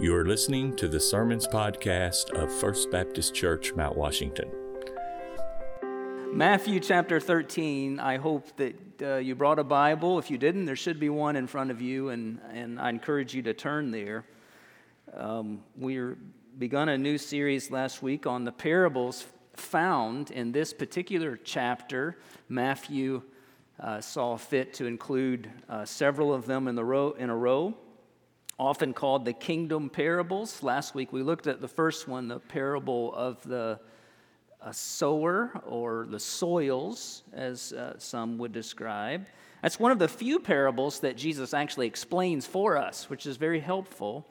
You are listening to the Sermons Podcast of First Baptist Church, Mount Washington. Matthew chapter 13. I hope that uh, you brought a Bible. If you didn't, there should be one in front of you, and, and I encourage you to turn there. Um, we're begun a new series last week on the parables found in this particular chapter. Matthew uh, saw fit to include uh, several of them in, the row, in a row, often called the kingdom parables. Last week we looked at the first one, the parable of the sower or the soils, as uh, some would describe. That's one of the few parables that Jesus actually explains for us, which is very helpful.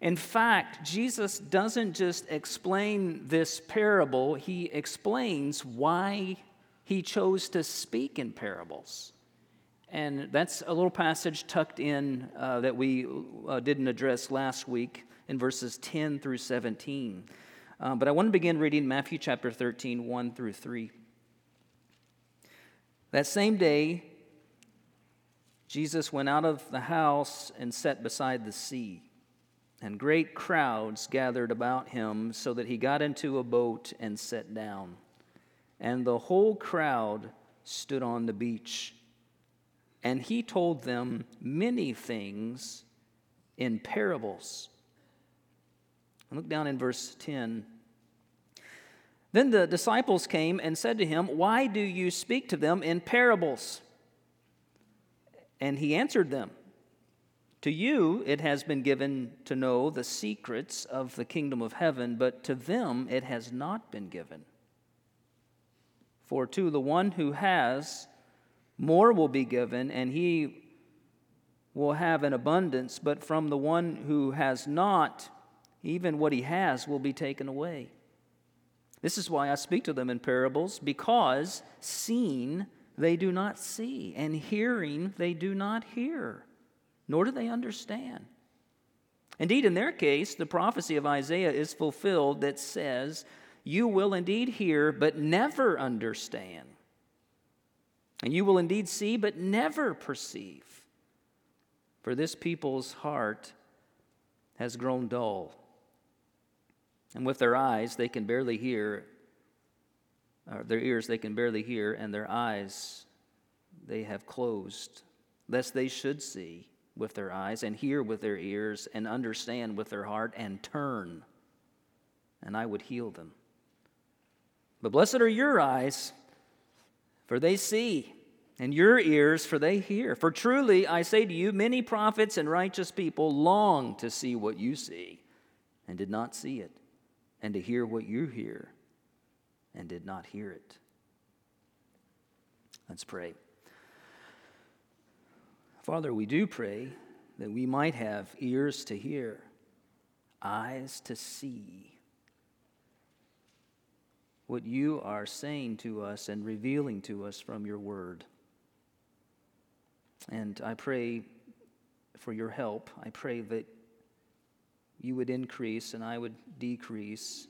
In fact, Jesus doesn't just explain this parable, he explains why he chose to speak in parables. And that's a little passage tucked in uh, that we uh, didn't address last week in verses 10 through 17. Uh, but I want to begin reading Matthew chapter 13, 1 through 3. That same day, Jesus went out of the house and sat beside the sea and great crowds gathered about him, so that he got into a boat and sat down. And the whole crowd stood on the beach. And he told them many things in parables. Look down in verse 10. Then the disciples came and said to him, Why do you speak to them in parables? And he answered them, to you it has been given to know the secrets of the kingdom of heaven, but to them it has not been given. For to the one who has, more will be given, and he will have an abundance, but from the one who has not, even what he has will be taken away. This is why I speak to them in parables, because seeing they do not see, and hearing they do not hear nor do they understand. Indeed, in their case, the prophecy of Isaiah is fulfilled that says, You will indeed hear, but never understand. And you will indeed see, but never perceive. For this people's heart has grown dull. And with their eyes, they can barely hear, or their ears, they can barely hear, and their eyes, they have closed, lest they should see with their eyes, and hear with their ears, and understand with their heart, and turn, and I would heal them. But blessed are your eyes, for they see, and your ears, for they hear. For truly, I say to you, many prophets and righteous people long to see what you see, and did not see it, and to hear what you hear, and did not hear it. Let's pray. Father, we do pray that we might have ears to hear, eyes to see what you are saying to us and revealing to us from your word. And I pray for your help. I pray that you would increase and I would decrease,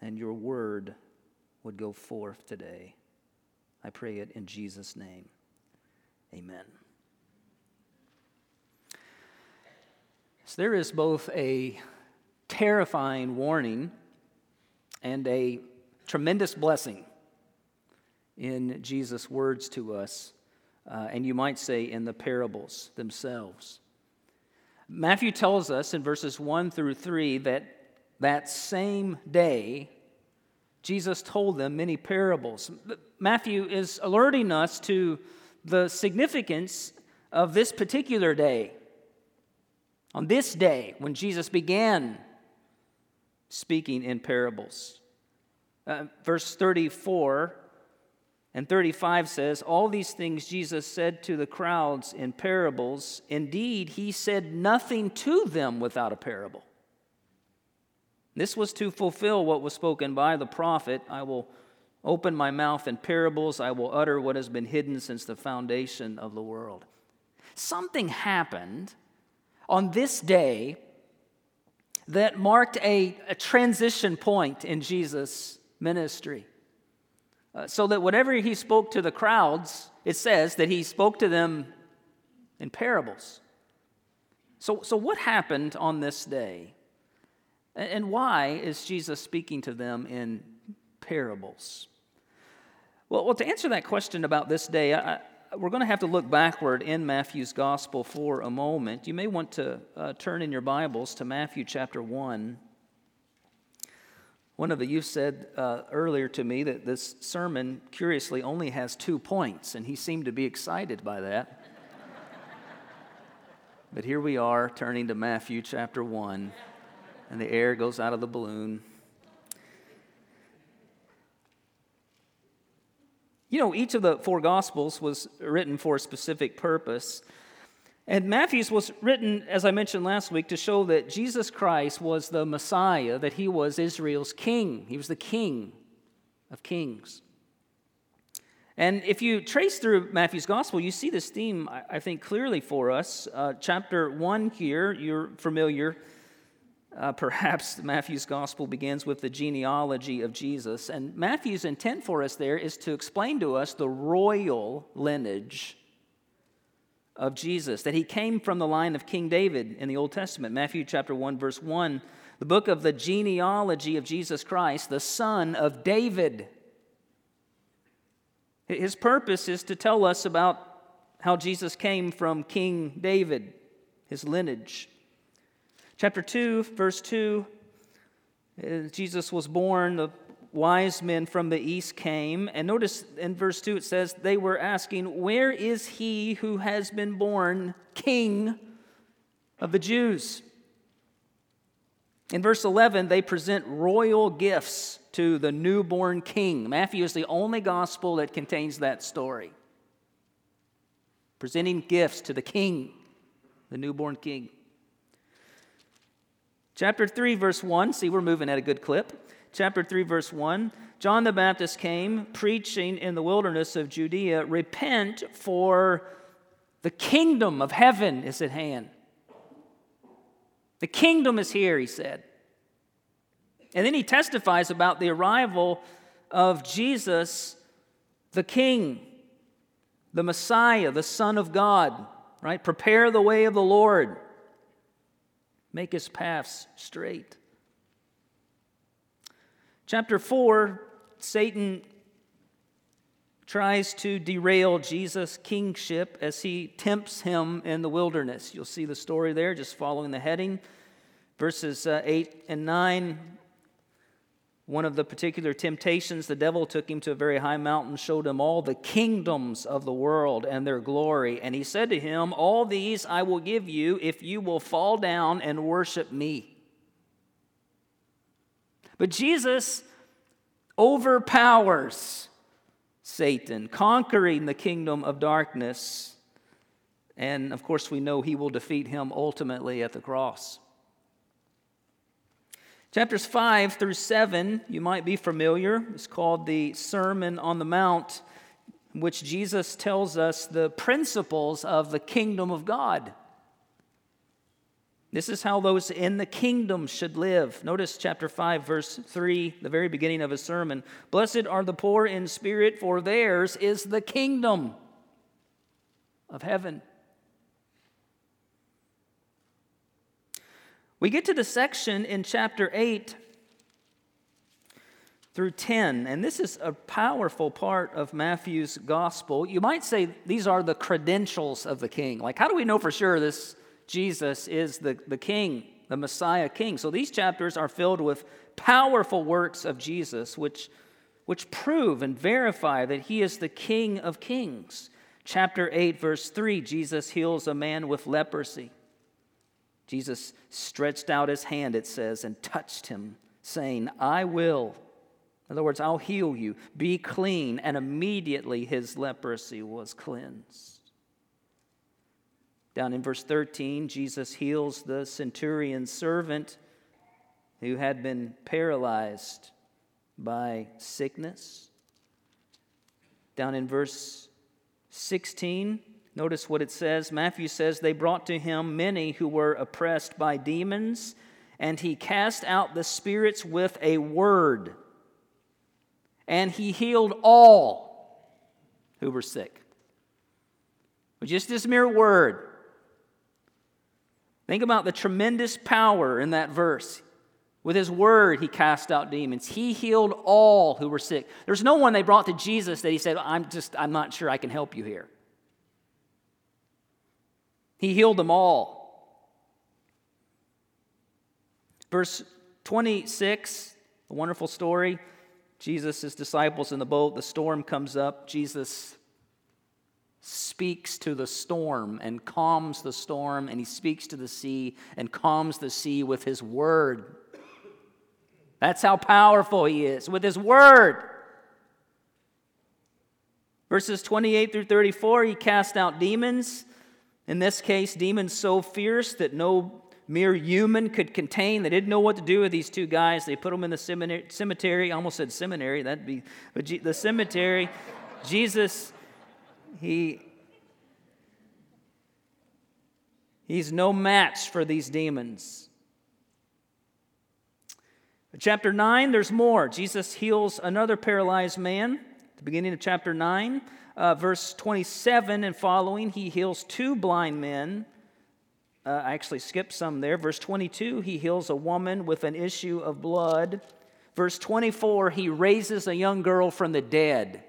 and your word would go forth today. I pray it in Jesus' name. Amen. So there is both a terrifying warning and a tremendous blessing in Jesus' words to us, uh, and you might say in the parables themselves. Matthew tells us in verses 1 through 3 that that same day, Jesus told them many parables. Matthew is alerting us to the significance of this particular day. On this day, when Jesus began speaking in parables. Uh, verse 34 and 35 says, All these things Jesus said to the crowds in parables. Indeed, he said nothing to them without a parable. This was to fulfill what was spoken by the prophet I will open my mouth in parables, I will utter what has been hidden since the foundation of the world. Something happened on this day that marked a, a transition point in Jesus' ministry. Uh, so that whenever he spoke to the crowds, it says that he spoke to them in parables. So, so what happened on this day? And why is Jesus speaking to them in parables? Well, well to answer that question about this day, I, we're going to have to look backward in Matthew's gospel for a moment. You may want to uh, turn in your Bibles to Matthew chapter 1. One of the youth said uh, earlier to me that this sermon, curiously, only has two points, and he seemed to be excited by that. but here we are turning to Matthew chapter 1 and the air goes out of the balloon. You know, each of the four Gospels was written for a specific purpose. And Matthew's was written, as I mentioned last week, to show that Jesus Christ was the Messiah, that he was Israel's king. He was the king of kings. And if you trace through Matthew's gospel, you see this theme, I think, clearly for us. Uh, chapter 1 here, you're familiar uh, perhaps Matthew's gospel begins with the genealogy of Jesus. And Matthew's intent for us there is to explain to us the royal lineage of Jesus, that he came from the line of King David in the Old Testament. Matthew chapter 1, verse 1, the book of the genealogy of Jesus Christ, the son of David. His purpose is to tell us about how Jesus came from King David, his lineage. Chapter 2, verse 2 uh, Jesus was born, the wise men from the east came. And notice in verse 2 it says, They were asking, Where is he who has been born king of the Jews? In verse 11, they present royal gifts to the newborn king. Matthew is the only gospel that contains that story. Presenting gifts to the king, the newborn king. Chapter 3, verse 1. See, we're moving at a good clip. Chapter 3, verse 1. John the Baptist came preaching in the wilderness of Judea Repent, for the kingdom of heaven is at hand. The kingdom is here, he said. And then he testifies about the arrival of Jesus, the King, the Messiah, the Son of God, right? Prepare the way of the Lord make his paths straight. Chapter 4, Satan tries to derail Jesus' kingship as he tempts him in the wilderness. You'll see the story there, just following the heading. Verses uh, 8 and 9 one of the particular temptations, the devil took him to a very high mountain, showed him all the kingdoms of the world and their glory. And he said to him, All these I will give you if you will fall down and worship me. But Jesus overpowers Satan, conquering the kingdom of darkness. And of course, we know he will defeat him ultimately at the cross. Chapters 5 through 7, you might be familiar. It's called the Sermon on the Mount, in which Jesus tells us the principles of the kingdom of God. This is how those in the kingdom should live. Notice chapter 5, verse 3, the very beginning of his sermon. Blessed are the poor in spirit, for theirs is the kingdom of heaven. We get to the section in chapter 8 through 10, and this is a powerful part of Matthew's gospel. You might say these are the credentials of the king. Like, how do we know for sure this Jesus is the, the king, the Messiah king? So these chapters are filled with powerful works of Jesus, which, which prove and verify that he is the king of kings. Chapter 8, verse 3 Jesus heals a man with leprosy. Jesus stretched out his hand, it says, and touched him, saying, I will. In other words, I'll heal you. Be clean. And immediately his leprosy was cleansed. Down in verse 13, Jesus heals the centurion's servant who had been paralyzed by sickness. Down in verse 16, Notice what it says. Matthew says, They brought to him many who were oppressed by demons, and he cast out the spirits with a word. And he healed all who were sick. With just this mere word. Think about the tremendous power in that verse. With his word, he cast out demons. He healed all who were sick. There's no one they brought to Jesus that he said, I'm just, I'm not sure I can help you here. He healed them all. Verse 26, a wonderful story. Jesus, his disciples in the boat, the storm comes up. Jesus speaks to the storm and calms the storm, and he speaks to the sea and calms the sea with his word. That's how powerful he is with his word. Verses 28 through 34, he cast out demons. In this case, demons so fierce that no mere human could contain. They didn't know what to do with these two guys. They put them in the cemetery. I almost said seminary. That'd be the cemetery. Jesus, he he's no match for these demons. Chapter 9, there's more. Jesus heals another paralyzed man. At the beginning of chapter 9, uh, verse 27 and following, he heals two blind men. Uh, I actually skipped some there. Verse 22, he heals a woman with an issue of blood. Verse 24, he raises a young girl from the dead.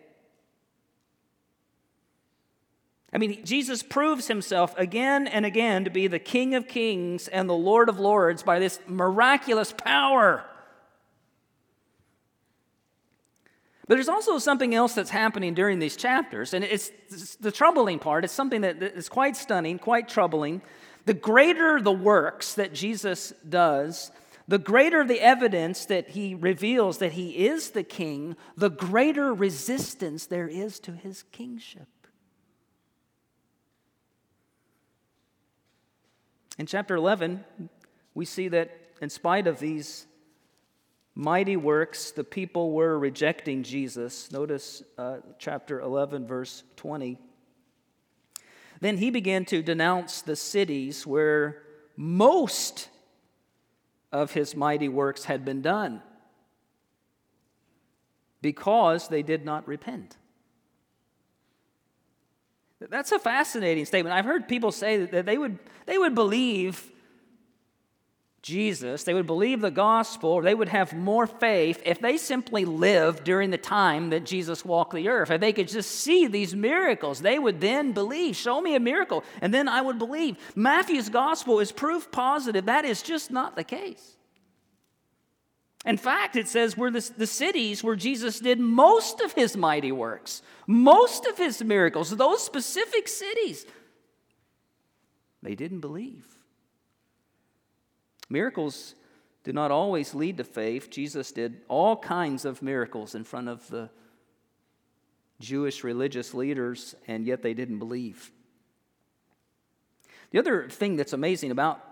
I mean, Jesus proves himself again and again to be the King of kings and the Lord of lords by this miraculous power. But there's also something else that's happening during these chapters, and it's, it's the troubling part. It's something that is quite stunning, quite troubling. The greater the works that Jesus does, the greater the evidence that he reveals that he is the king, the greater resistance there is to his kingship. In chapter 11, we see that in spite of these mighty works, the people were rejecting Jesus. Notice uh, chapter 11, verse 20. Then he began to denounce the cities where most of his mighty works had been done because they did not repent. That's a fascinating statement. I've heard people say that they would, they would believe Jesus, they would believe the gospel, they would have more faith if they simply lived during the time that Jesus walked the earth. If they could just see these miracles, they would then believe. Show me a miracle, and then I would believe. Matthew's gospel is proof positive that is just not the case. In fact, it says we're the, the cities where Jesus did most of his mighty works, most of his miracles, those specific cities, they didn't believe. Miracles do not always lead to faith. Jesus did all kinds of miracles in front of the Jewish religious leaders, and yet they didn't believe. The other thing that's amazing about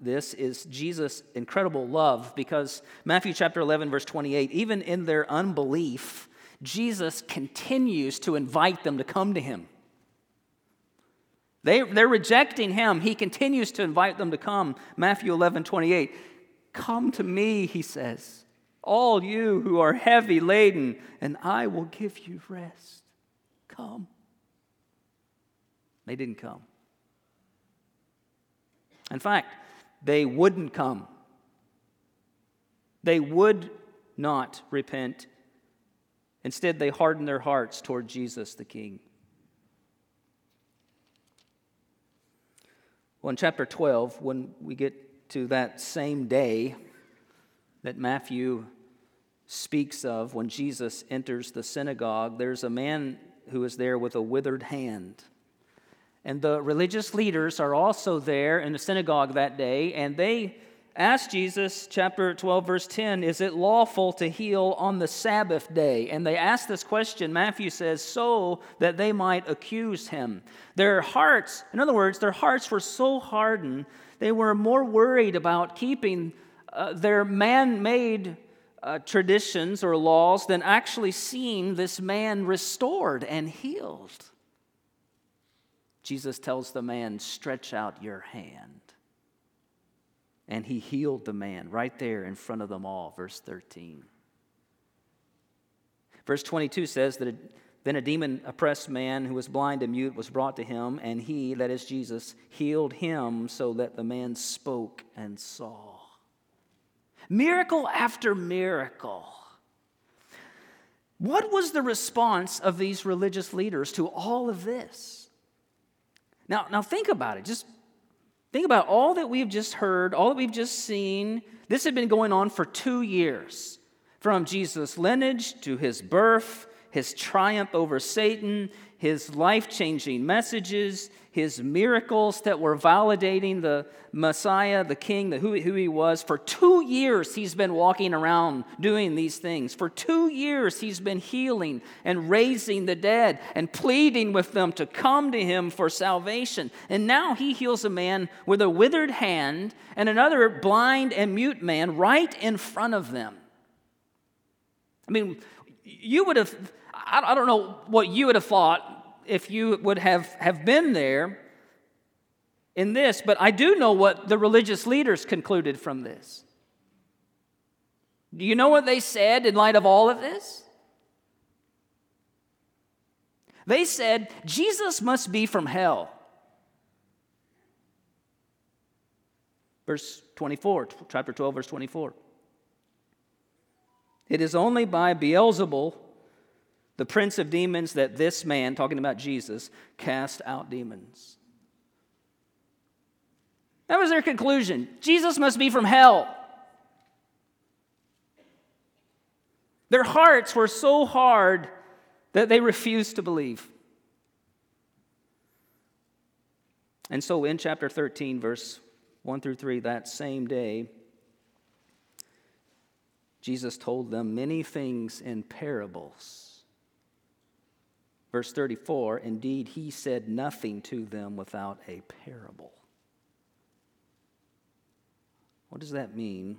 this is Jesus' incredible love because Matthew chapter 11, verse 28, even in their unbelief, Jesus continues to invite them to come to him. They, they're rejecting him. He continues to invite them to come. Matthew 11, 28. Come to me, he says, all you who are heavy laden, and I will give you rest. Come. They didn't come. In fact, they wouldn't come. They would not repent. Instead, they hardened their hearts toward Jesus the King. Well, in chapter 12, when we get to that same day that Matthew speaks of, when Jesus enters the synagogue, there's a man who is there with a withered hand. And the religious leaders are also there in the synagogue that day, and they asked Jesus, chapter 12, verse 10, is it lawful to heal on the Sabbath day? And they asked this question, Matthew says, so that they might accuse him. Their hearts, in other words, their hearts were so hardened, they were more worried about keeping uh, their man made uh, traditions or laws than actually seeing this man restored and healed. Jesus tells the man, Stretch out your hand and he healed the man right there in front of them all. Verse 13. Verse 22 says that Then a demon oppressed man who was blind and mute was brought to him, and he, that is Jesus, healed him so that the man spoke and saw. Miracle after miracle. What was the response of these religious leaders to all of this? Now, now think about it. Just think about all that we've just heard, all that we've just seen. This had been going on for two years from Jesus' lineage to his birth his triumph over Satan, his life changing messages, his miracles that were validating the Messiah, the King, the, who, who he was. For two years, he's been walking around doing these things. For two years, he's been healing and raising the dead and pleading with them to come to him for salvation. And now he heals a man with a withered hand and another blind and mute man right in front of them. I mean, you would have I don't know what you would have thought if you would have, have been there in this, but I do know what the religious leaders concluded from this. Do you know what they said in light of all of this? They said, Jesus must be from hell. Verse 24, chapter 12, verse 24. It is only by Beelzebul the prince of demons, that this man, talking about Jesus, cast out demons. That was their conclusion. Jesus must be from hell. Their hearts were so hard that they refused to believe. And so in chapter 13, verse 1 through 3, that same day, Jesus told them many things in parables Verse 34 Indeed, he said nothing to them without a parable. What does that mean?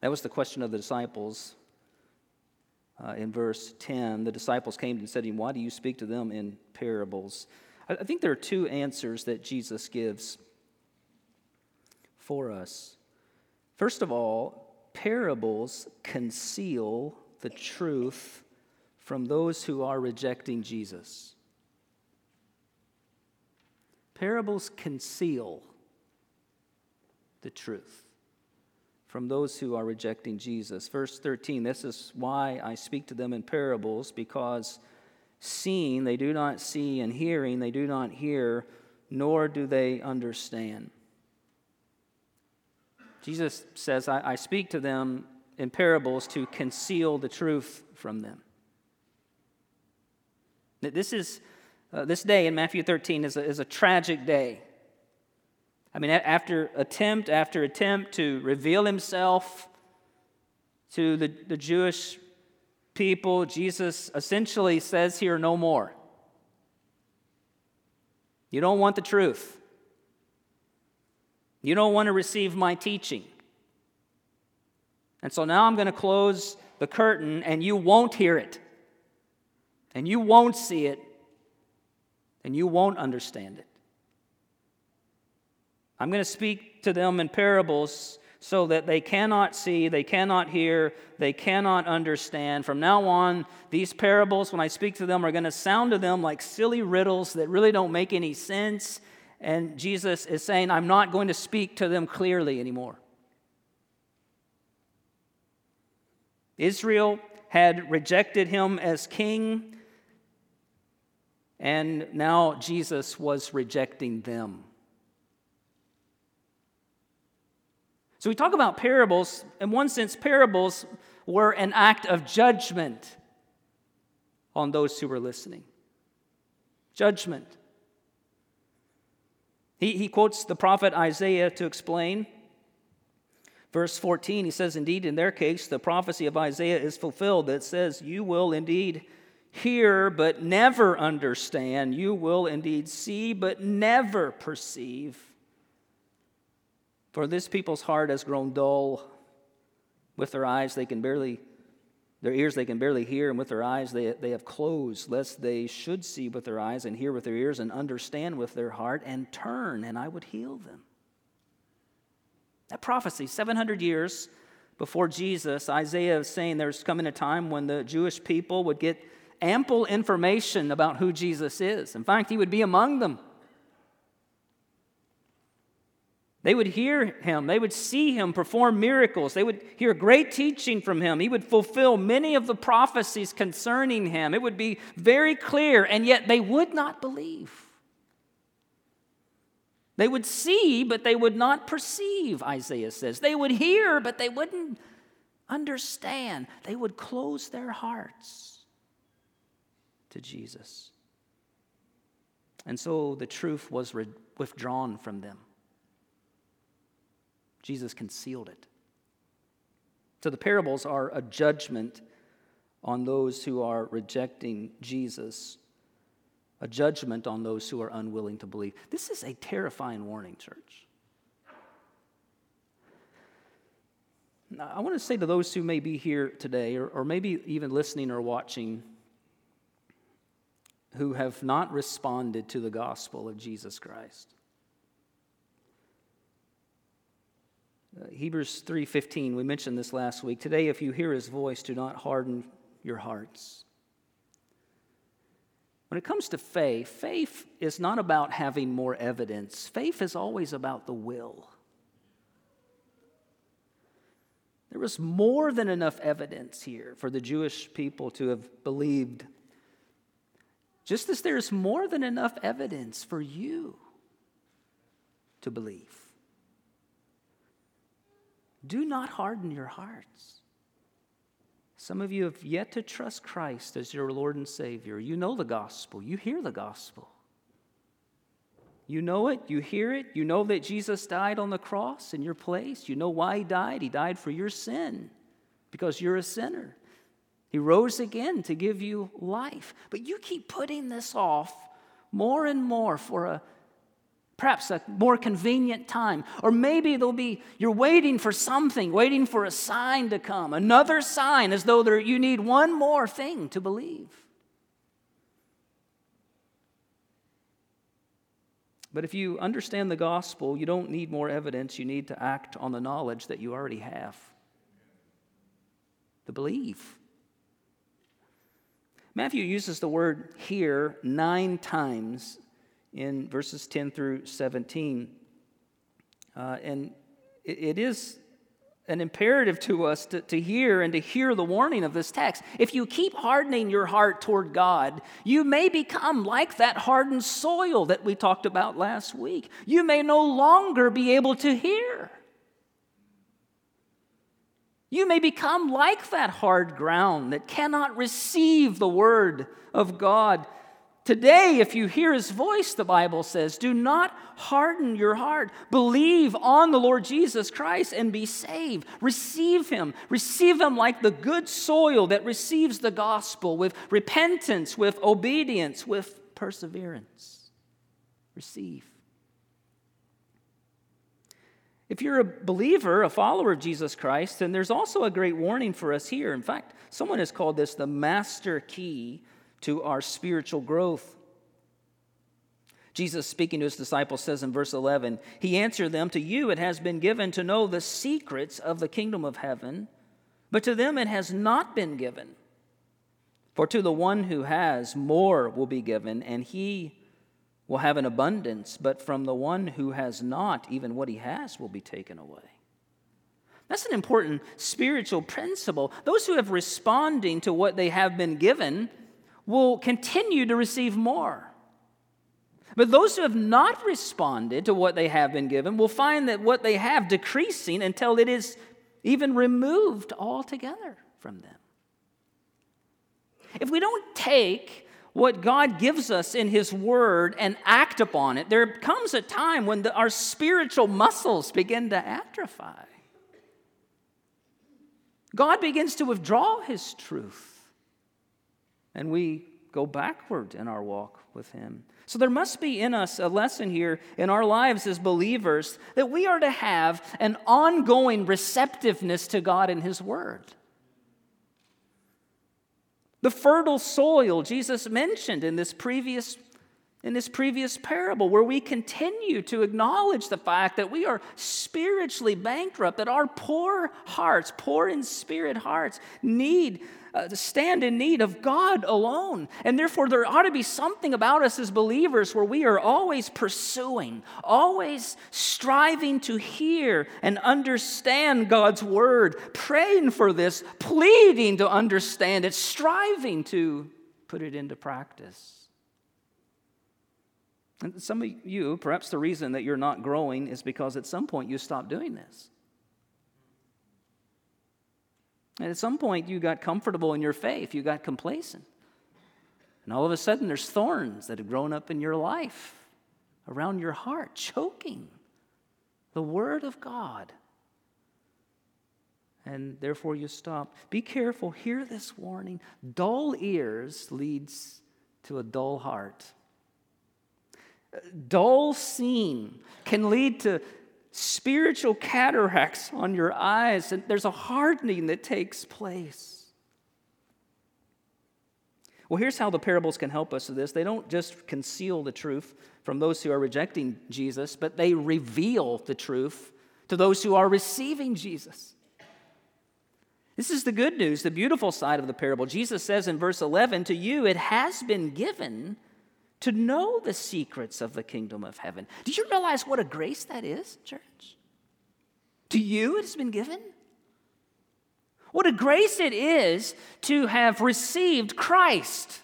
That was the question of the disciples. Uh, in verse 10, the disciples came and said to him, Why do you speak to them in parables? I, I think there are two answers that Jesus gives for us. First of all, parables conceal the truth from those who are rejecting Jesus. Parables conceal the truth from those who are rejecting Jesus. Verse 13 this is why I speak to them in parables, because seeing they do not see, and hearing they do not hear, nor do they understand. Jesus says, I, I speak to them in parables to conceal the truth from them. This is uh, this day in Matthew 13 is a, is a tragic day. I mean, after attempt after attempt to reveal himself to the, the Jewish people, Jesus essentially says here, no more. You don't want the truth. You don't want to receive my teaching. And so now I'm going to close the curtain and you won't hear it and you won't see it, and you won't understand it. I'm going to speak to them in parables so that they cannot see, they cannot hear, they cannot understand. From now on, these parables, when I speak to them, are going to sound to them like silly riddles that really don't make any sense. And Jesus is saying, I'm not going to speak to them clearly anymore. Israel had rejected him as king. And now Jesus was rejecting them. So we talk about parables. In one sense, parables were an act of judgment on those who were listening. Judgment. He, he quotes the prophet Isaiah to explain. Verse 14, he says, Indeed, in their case, the prophecy of Isaiah is fulfilled that says, You will indeed hear but never understand. You will indeed see but never perceive. For this people's heart has grown dull. With their eyes, they can barely, their ears, they can barely hear, and with their eyes, they, they have closed, lest they should see with their eyes and hear with their ears and understand with their heart and turn, and I would heal them. That prophecy, 700 years before Jesus, Isaiah is saying there's coming a time when the Jewish people would get ample information about who Jesus is. In fact, he would be among them. They would hear him. They would see him perform miracles. They would hear great teaching from him. He would fulfill many of the prophecies concerning him. It would be very clear, and yet they would not believe. They would see, but they would not perceive, Isaiah says. They would hear, but they wouldn't understand. They would close their hearts to Jesus. And so the truth was withdrawn from them. Jesus concealed it. So the parables are a judgment on those who are rejecting Jesus, a judgment on those who are unwilling to believe. This is a terrifying warning, church. Now, I want to say to those who may be here today, or, or maybe even listening or watching, who have not responded to the gospel of Jesus Christ. Uh, Hebrews 3:15, we mentioned this last week. Today if you hear his voice, do not harden your hearts. When it comes to faith, faith is not about having more evidence. Faith is always about the will. There was more than enough evidence here for the Jewish people to have believed. Just as there's more than enough evidence for you to believe. Do not harden your hearts. Some of you have yet to trust Christ as your Lord and Savior. You know the gospel, you hear the gospel. You know it, you hear it, you know that Jesus died on the cross in your place. You know why he died. He died for your sin because you're a sinner. He rose again to give you life. But you keep putting this off more and more for a perhaps a more convenient time. Or maybe there'll be, you're waiting for something, waiting for a sign to come, another sign, as though there, you need one more thing to believe. But if you understand the gospel, you don't need more evidence. You need to act on the knowledge that you already have. To believe. Matthew uses the word hear nine times in verses 10 through 17. Uh, and it, it is an imperative to us to, to hear and to hear the warning of this text. If you keep hardening your heart toward God, you may become like that hardened soil that we talked about last week. You may no longer be able to hear. You may become like that hard ground that cannot receive the word of God Today, if you hear his voice, the Bible says, do not harden your heart. Believe on the Lord Jesus Christ and be saved. Receive him. Receive him like the good soil that receives the gospel with repentance, with obedience, with perseverance. Receive. If you're a believer, a follower of Jesus Christ, then there's also a great warning for us here. In fact, someone has called this the master key to our spiritual growth. Jesus, speaking to his disciples, says in verse 11, He answered them, To you it has been given to know the secrets of the kingdom of heaven, but to them it has not been given. For to the one who has, more will be given, and he will have an abundance, but from the one who has not, even what he has will be taken away. That's an important spiritual principle. Those who have responding to what they have been given will continue to receive more. But those who have not responded to what they have been given will find that what they have decreasing until it is even removed altogether from them. If we don't take what God gives us in His Word and act upon it, there comes a time when the, our spiritual muscles begin to atrophy. God begins to withdraw His truth and we go backward in our walk with Him. So there must be in us a lesson here in our lives as believers that we are to have an ongoing receptiveness to God and His Word. The fertile soil Jesus mentioned in this previous in this previous parable where we continue to acknowledge the fact that we are spiritually bankrupt, that our poor hearts, poor in spirit hearts, need uh, to stand in need of God alone. And therefore, there ought to be something about us as believers where we are always pursuing, always striving to hear and understand God's word, praying for this, pleading to understand it, striving to put it into practice. And some of you, perhaps the reason that you're not growing is because at some point you stopped doing this. And at some point you got comfortable in your faith, you got complacent. And all of a sudden there's thorns that have grown up in your life, around your heart, choking the Word of God. And therefore you stop. Be careful, hear this warning. Dull ears leads to a dull heart. Dull seeing can lead to spiritual cataracts on your eyes, and there's a hardening that takes place. Well, here's how the parables can help us with this. They don't just conceal the truth from those who are rejecting Jesus, but they reveal the truth to those who are receiving Jesus. This is the good news, the beautiful side of the parable. Jesus says in verse 11, To you it has been given to know the secrets of the kingdom of heaven. Do you realize what a grace that is, church? To you it has been given. What a grace it is to have received Christ,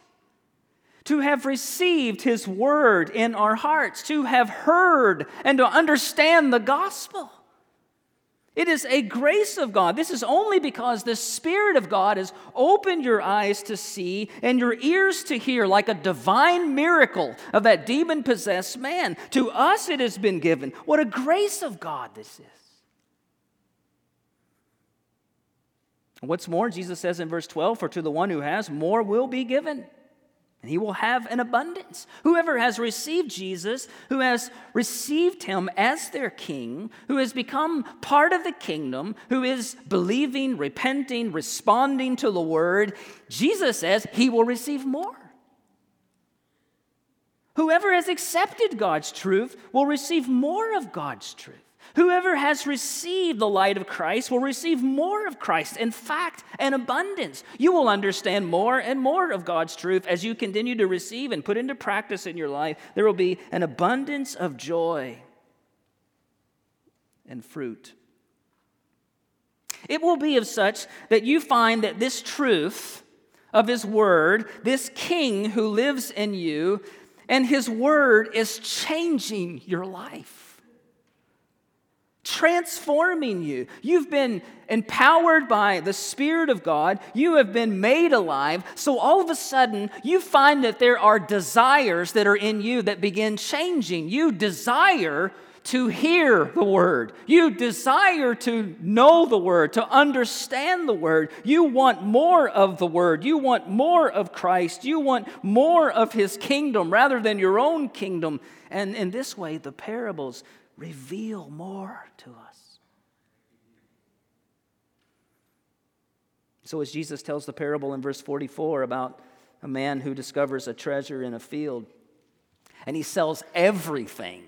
to have received His word in our hearts, to have heard and to understand the gospel. It is a grace of God. This is only because the Spirit of God has opened your eyes to see and your ears to hear, like a divine miracle of that demon possessed man. To us it has been given. What a grace of God this is. What's more, Jesus says in verse 12, For to the one who has, more will be given and he will have an abundance. Whoever has received Jesus, who has received him as their king, who has become part of the kingdom, who is believing, repenting, responding to the word, Jesus says he will receive more. Whoever has accepted God's truth will receive more of God's truth. Whoever has received the light of Christ will receive more of Christ. In fact, an abundance. You will understand more and more of God's truth as you continue to receive and put into practice in your life. There will be an abundance of joy and fruit. It will be of such that you find that this truth of His Word, this King who lives in you, and His Word is changing your life transforming you. You've been empowered by the Spirit of God. You have been made alive. So all of a sudden, you find that there are desires that are in you that begin changing. You desire to hear the word. You desire to know the word, to understand the word. You want more of the word. You want more of Christ. You want more of his kingdom rather than your own kingdom. And in this way, the parables reveal more to us. So, as Jesus tells the parable in verse 44 about a man who discovers a treasure in a field and he sells everything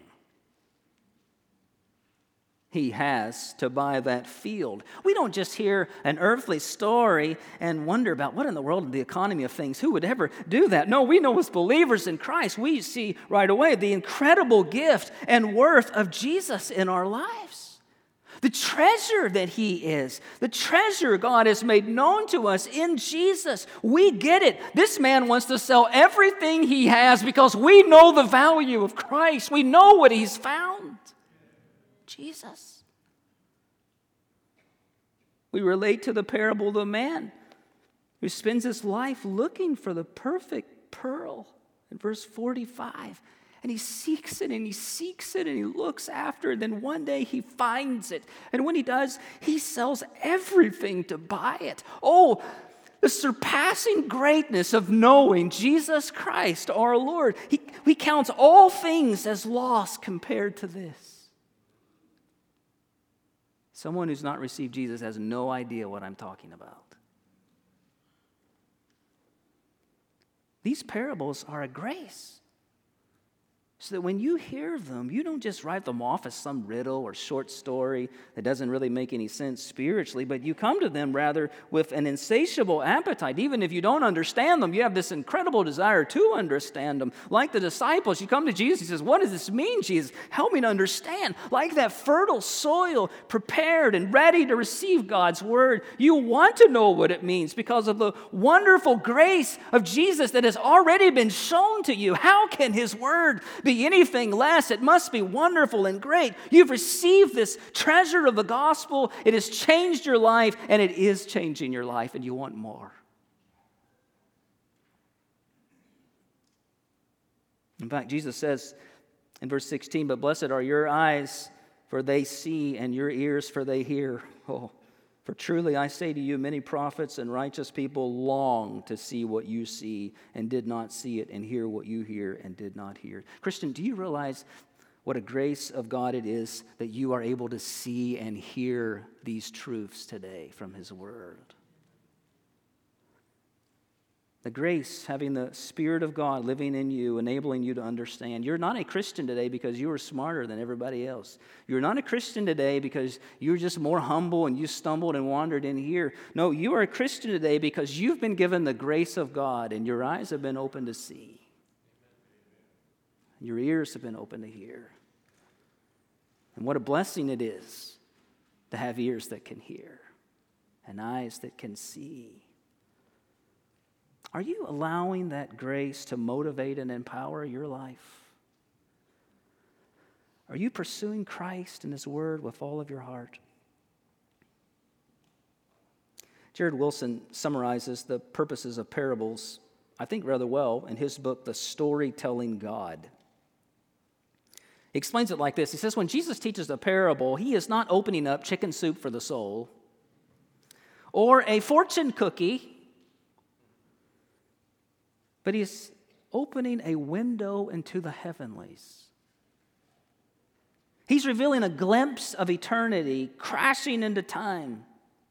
he has to buy that field. We don't just hear an earthly story and wonder about what in the world the economy of things. Who would ever do that? No, we know as believers in Christ, we see right away the incredible gift and worth of Jesus in our lives. The treasure that He is, the treasure God has made known to us in Jesus. We get it. This man wants to sell everything he has because we know the value of Christ. We know what He's found. Jesus. We relate to the parable of the man who spends his life looking for the perfect pearl in verse 45. And he seeks it and he seeks it and he looks after it. Then one day he finds it. And when he does, he sells everything to buy it. Oh, the surpassing greatness of knowing Jesus Christ, our Lord. He, he counts all things as loss compared to this. Someone who's not received Jesus has no idea what I'm talking about. These parables are a grace. So that when you hear them, you don't just write them off as some riddle or short story that doesn't really make any sense spiritually, but you come to them rather with an insatiable appetite. Even if you don't understand them, you have this incredible desire to understand them. Like the disciples, you come to Jesus, he says, What does this mean, Jesus? Help me to understand. Like that fertile soil prepared and ready to receive God's word, you want to know what it means because of the wonderful grace of Jesus that has already been shown to you. How can his word be anything less. It must be wonderful and great. You've received this treasure of the gospel. It has changed your life, and it is changing your life, and you want more. In fact, Jesus says in verse 16, But blessed are your eyes, for they see, and your ears, for they hear. Oh, for truly I say to you, many prophets and righteous people long to see what you see and did not see it, and hear what you hear and did not hear. Christian, do you realize what a grace of God it is that you are able to see and hear these truths today from His Word? The grace, having the Spirit of God living in you, enabling you to understand. You're not a Christian today because you are smarter than everybody else. You're not a Christian today because you're just more humble and you stumbled and wandered in here. No, you are a Christian today because you've been given the grace of God and your eyes have been open to see. Your ears have been open to hear. And what a blessing it is to have ears that can hear and eyes that can see. Are you allowing that grace to motivate and empower your life? Are you pursuing Christ and His Word with all of your heart? Jared Wilson summarizes the purposes of parables, I think, rather well in his book, The Storytelling God. He explains it like this He says, When Jesus teaches a parable, he is not opening up chicken soup for the soul or a fortune cookie but he's opening a window into the heavenlies. He's revealing a glimpse of eternity crashing into time,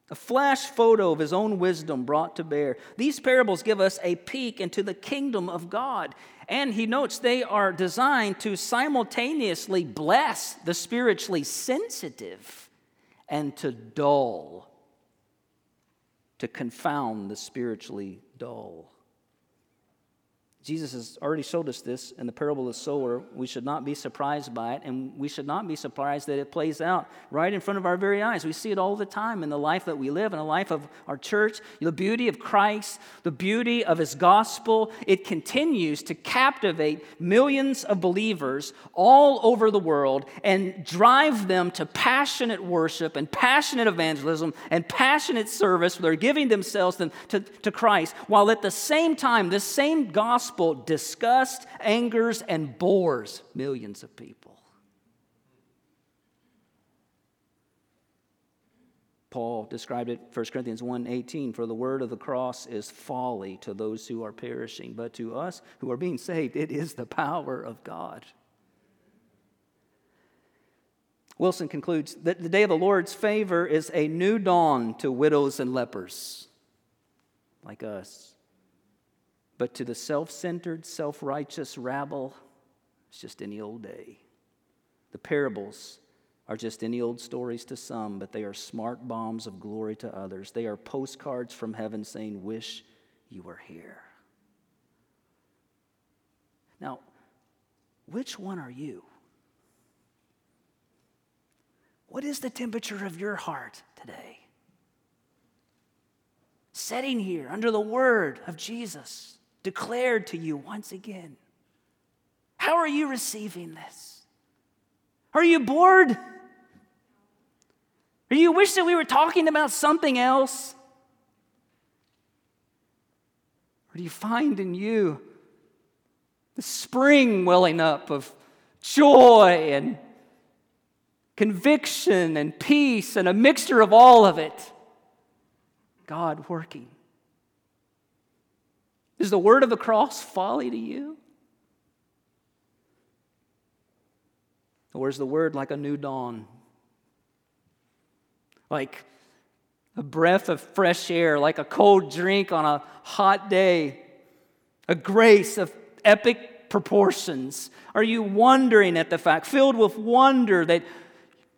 a flash photo of his own wisdom brought to bear. These parables give us a peek into the kingdom of God. And he notes they are designed to simultaneously bless the spiritually sensitive and to dull, to confound the spiritually dull. Jesus has already showed us this in the parable of the sower. We should not be surprised by it, and we should not be surprised that it plays out right in front of our very eyes. We see it all the time in the life that we live, in the life of our church. The beauty of Christ, the beauty of his gospel, it continues to captivate millions of believers all over the world and drive them to passionate worship and passionate evangelism and passionate service. They're giving themselves to, to, to Christ, while at the same time, this same gospel gospel disgusts, angers, and bores millions of people. Paul described it 1 Corinthians 1:18 for the word of the cross is folly to those who are perishing but to us who are being saved it is the power of God. Wilson concludes that the day of the Lord's favor is a new dawn to widows and lepers like us. But to the self centered, self righteous rabble, it's just any old day. The parables are just any old stories to some, but they are smart bombs of glory to others. They are postcards from heaven saying, Wish you were here. Now, which one are you? What is the temperature of your heart today? Sitting here under the word of Jesus declared to you once again. How are you receiving this? Are you bored? Or you wish that we were talking about something else? Or do you find in you the spring welling up of joy and conviction and peace and a mixture of all of it? God working. Is the word of the cross folly to you? Or is the word like a new dawn? Like a breath of fresh air, like a cold drink on a hot day, a grace of epic proportions? Are you wondering at the fact, filled with wonder that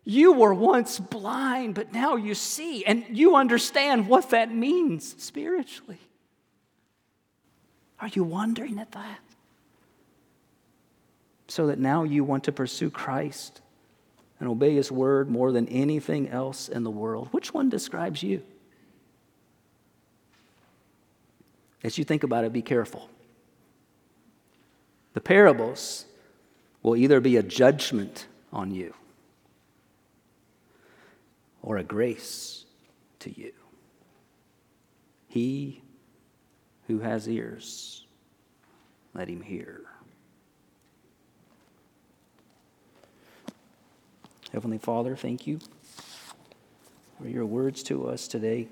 you were once blind, but now you see, and you understand what that means spiritually? Are you wondering at that? So that now you want to pursue Christ and obey His word more than anything else in the world. Which one describes you? As you think about it, be careful. The parables will either be a judgment on you or a grace to you. He who has ears, let him hear. Heavenly Father, thank you for your words to us today.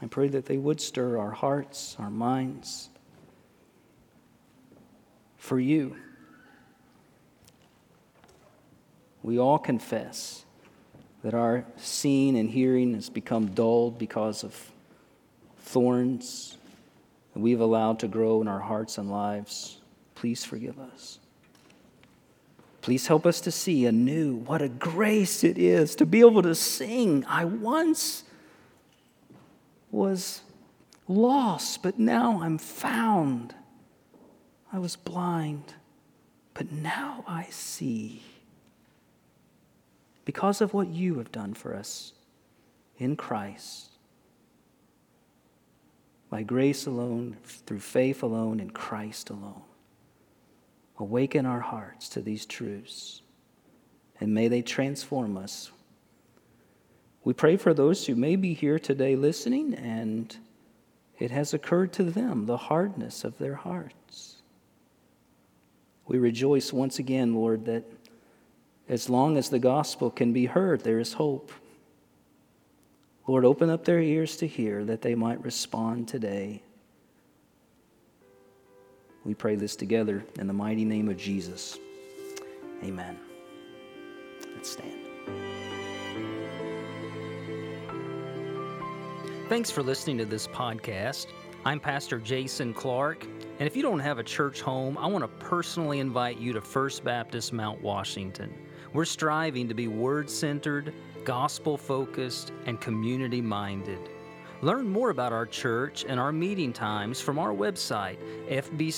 I pray that they would stir our hearts, our minds for you. We all confess that our seeing and hearing has become dulled because of thorns that we've allowed to grow in our hearts and lives. Please forgive us. Please help us to see anew what a grace it is to be able to sing. I once was lost, but now I'm found. I was blind, but now I see. Because of what you have done for us in Christ, by grace alone, through faith alone, in Christ alone. Awaken our hearts to these truths, and may they transform us we pray for those who may be here today listening and it has occurred to them the hardness of their hearts. We rejoice once again, Lord, that as long as the gospel can be heard, there is hope. Lord, open up their ears to hear that they might respond today. We pray this together in the mighty name of Jesus. Amen. Let's stand. Thanks for listening to this podcast. I'm Pastor Jason Clark, and if you don't have a church home, I want to personally invite you to First Baptist Mount Washington. We're striving to be word centered, gospel focused, and community minded. Learn more about our church and our meeting times from our website, fbcmw.org.